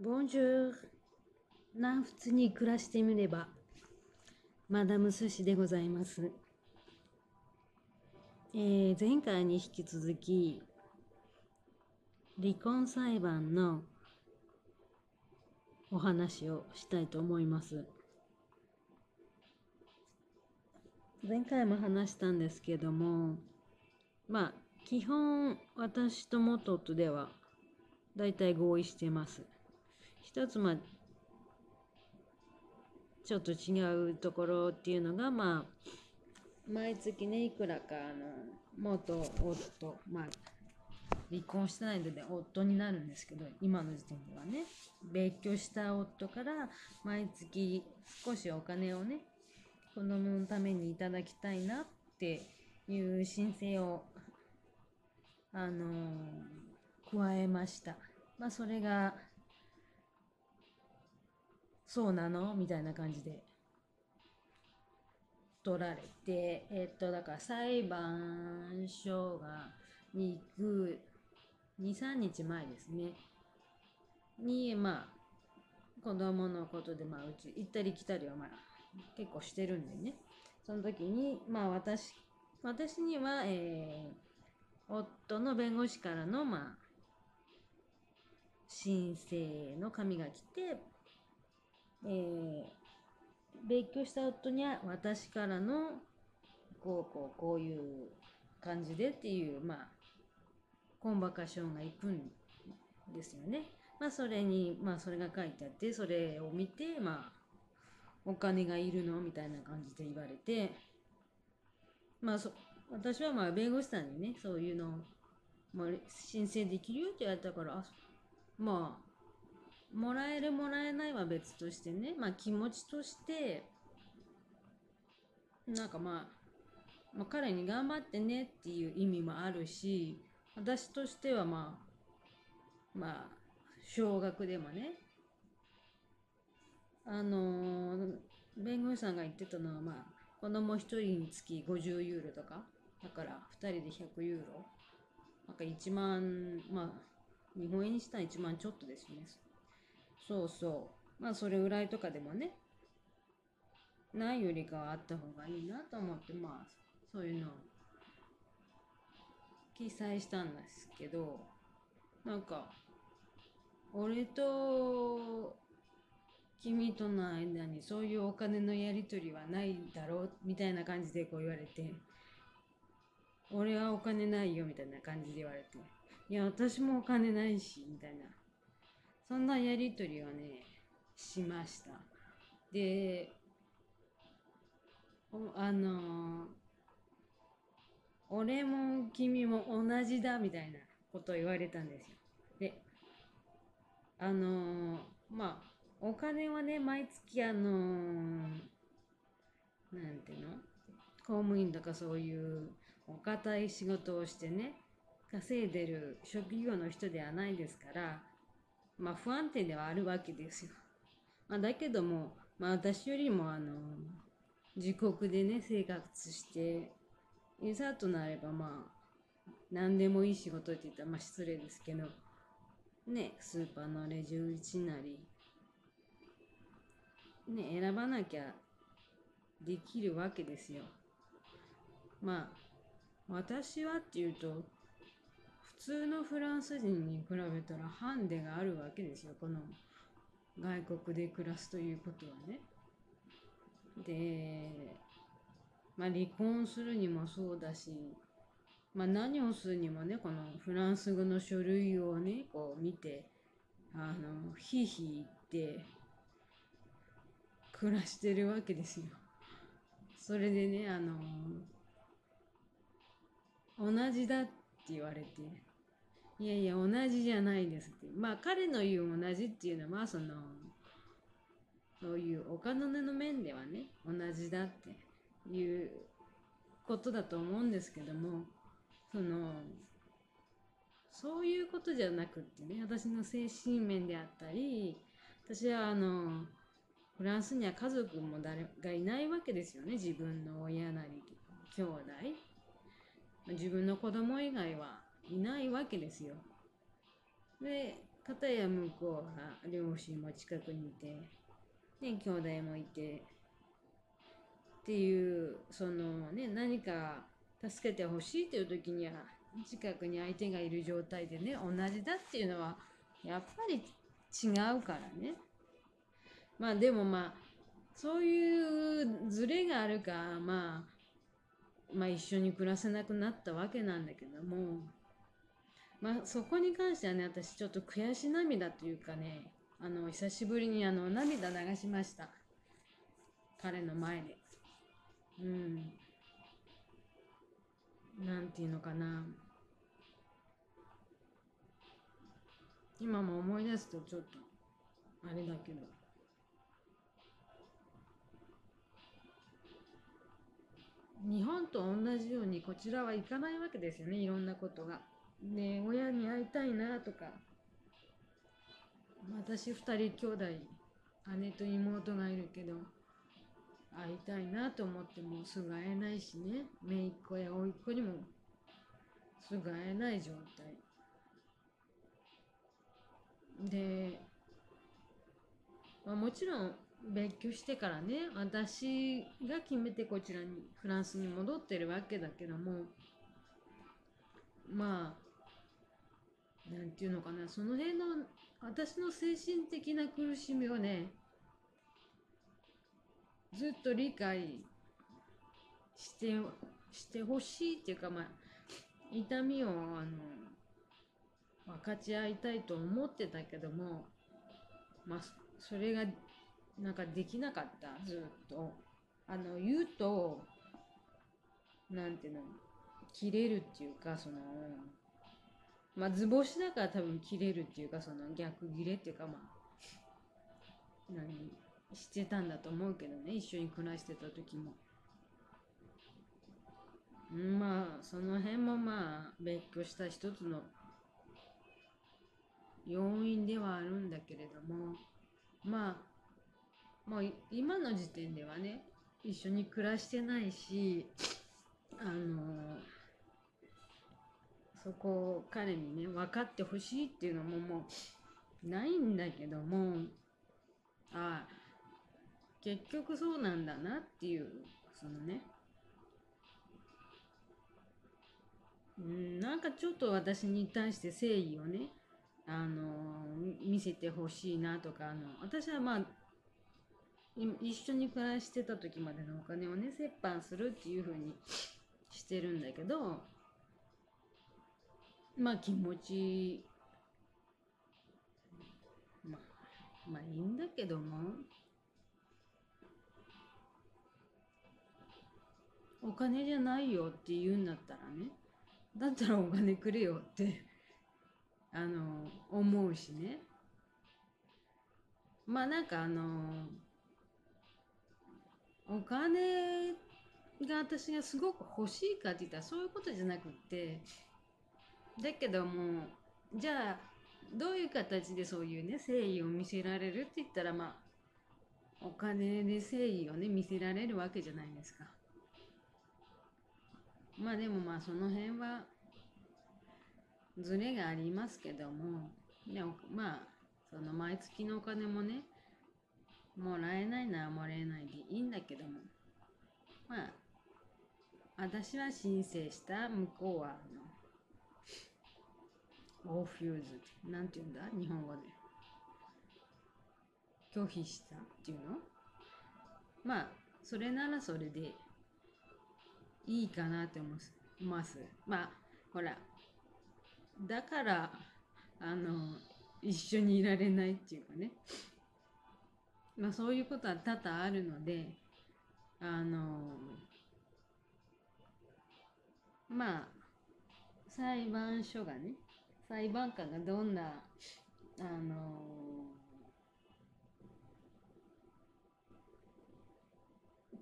ボンジュー南仏に暮らしてみればマダム寿司でございます、えー前回に引き続き離婚裁判のお話をしたいと思います。前回も話したんですけどもまあ基本私と元夫では大体合意してます。一つまあちょっと違うところっていうのがまあ毎月ねいくらかあの元夫まあ離婚してないので夫になるんですけど今の時点ではね別居した夫から毎月少しお金をね子供のためにいただきたいなっていう申請をあの加えました。まあそれがそうなの？みたいな感じで。取られてえっとだから裁判所がに行く23日前ですね。にまあ子供のことでまあうち行ったり来たりはまあ結構してるんでね。その時にまあ私私には、えー夫の弁護士からのまあ申請の紙が来て、えー別居した夫には私からのこうこうこういう感じでっていうまあコンバカションが行くんですよね。まあそれにまあそれが書いてあってそれを見てまあお金がいるのみたいな感じで言われてまあそ私はまあ弁護士さんにねそういうのを、まあ、申請できるよって言われたからまあもらえるもらえないは別としてねまあ気持ちとしてなんかまあ、まあ、彼に頑張ってねっていう意味もあるし私としてはまあまあ少額でもねあのー弁護士さんが言ってたのはまあ子供1人につき50ユーロとかだから2人で100ユーロ。なんか1万まあ日本円にしたら1万ちょっとですね。そうそう。まあそれぐらいとかでもね。ないよりかはあった方がいいなと思ってまあそういうのを記載したんですけど。なんか俺と君との間にそういうお金のやり取りはないだろうみたいな感じでこう言われて。俺はお金ないよみたいな感じで言われて。いや私もお金ないしみたいな。そんなやり取りをねしました。であの俺も君も同じだみたいなことを言われたんですよ。であのまあお金はね毎月あのなんていうの？公務員とかそういうお堅い仕事をしてね稼いでる職業の人ではないですからまあ不安定ではあるわけですよ。まあ、だけども、まあ、私よりもあの自国でね生活していざとなればまあ何でもいい仕事って言ったらまあ失礼ですけどねスーパーのレジ打ちなりね選ばなきゃできるわけですよ。まあ私はっていうと通のフランス人に比べたらハンデがあるわけですよこの外国で暮らすということはね。でまあ離婚するにもそうだし、まあ、何をするにもねこのフランス語の書類をねこう見てあのひいひい言って暮らしてるわけですよ。それでねあの同じだって言われていやいや同じじゃないですって。まあ彼の言う同じっていうのはそのそういうお金の面ではね同じだっていうことだと思うんですけどもそのそういうことじゃなくってね私の精神面であったり私はあのフランスには家族も誰がいないわけですよね自分の親なり兄弟。自分の子供以外は。いないわけですよ。で片や向こうは両親も近くにいて、ね、兄弟もいてっていうそのね何か助けてほしいという時には近くに相手がいる状態でね同じだっていうのはやっぱり違うからね。まあでもまあそういうズレがあるかまあまあ一緒に暮らせなくなったわけなんだけどもまあそこに関してはね私ちょっと悔し涙というかねあの久しぶりにあの涙流しました。彼の前で。うん。なんていうのかな。今も思い出すとちょっとあれだけど。日本と同じようにこちらは行かないわけですよねいろんなことが。で親に会いたいなとか。私2人兄弟姉と妹がいるけど会いたいなと思ってもすぐ会えないしね。姪っ子や甥っ子にもすぐ会えない状態。で、まあ、もちろん別居してからね私が決めてこちらにフランスに戻ってるわけだけどもまあなんていうのかな。その辺の私の精神的な苦しみをねずっと理解してしてほしいっていうかまあ痛みをあの分かち合いたいと思ってたけどもまあそれがなんかできなかった。ずっと。あの言うとなんていうの切れるっていうかそのまあ図星だから多分切れるっていうかその逆切れっていうかまあ何してたんだと思うけどね。一緒に暮らしてた時も。まあその辺もまあ別居した一つの要因ではあるんだけれども。まあもう今の時点ではね一緒に暮らしてないしあのそこを彼にね分かってほしいっていうのももうないんだけどもああ結局そうなんだなっていうそのね。うんなんかちょっと私に対して誠意をねあの見せてほしいなとかあの私はまあ一緒に暮らしてた時までのお金をね折半するっていう風にしてるんだけどまあ気持ちまあまあいいんだけどもお金じゃないよって言うんだったらね。だったらお金くれよってあの思うしね。まあなんかあのお金が私がすごく欲しいかって言ったらそういうことじゃなくってだけどもじゃあどういう形でそういうね誠意を見せられるって言ったらまあお金で誠意をね見せられるわけじゃないですか。まあでもまあその辺はズレがありますけどもでまあその毎月のお金もねもらえないならもらえないでいいんだけどもまあ私は申請した向こうはあのオフューズなんて言うんだ？日本語で。拒否したっていうの？まあそれならそれでいいかなって思います。まあほらだからあの一緒にいられないっていうかね。まあそういうことは多々あるのであのまあ裁判所がね裁判官がどんなあの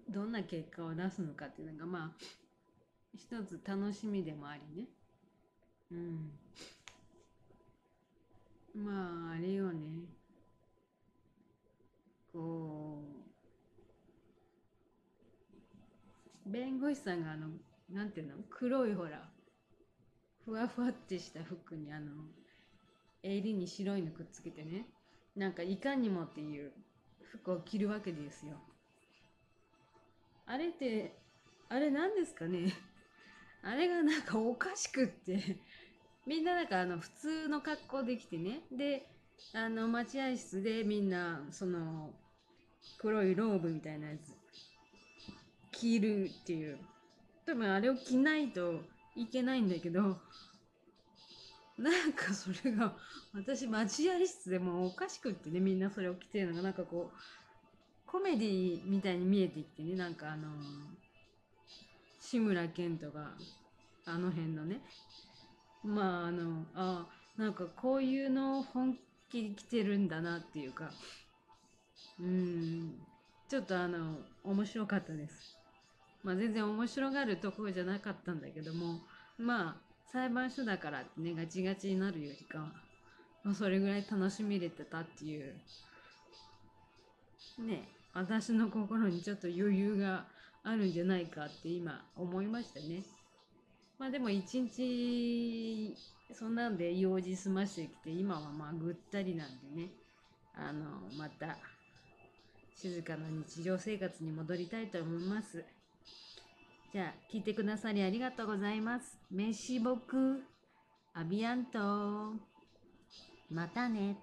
どんな結果を出すのかっていうのがまあ一つ楽しみでもありね。うん。まああれよね。こう弁護士さんがあのなんていうの？黒いほらふわふわってした服にあの襟に白いのくっつけてねなんかいかにもっていう服を着るわけですよ。あれってあれ何ですかね？あれがなんかおかしくって。みんななんかあの普通の格好できてね。であの待合室でみんなその黒いローブみたいなやつ着るっていう。多分あれを着ないといけないんだけどなんかそれが私待合室でもおかしくってねみんなそれを着てるのがなんかこうコメディみたいに見えてきてねなんかあの志村けんとかあの辺のね。まああのあなんかこういうのを本気に着てるんだなっていうかうんちょっとあの面白かったです。まあ全然面白がるところじゃなかったんだけどもまあ裁判所だからってねガチガチになるよりかは、まあ、それぐらい楽しみれてたっていうね私の心にちょっと余裕があるんじゃないかって今思いましたね。まあでも一日そんなんで用事済ましてきて今はまあぐったりなんでねあのまた静かな日常生活に戻りたいと思います。じゃあ聞いてくださりありがとうございます。メシボクアビアント。またね。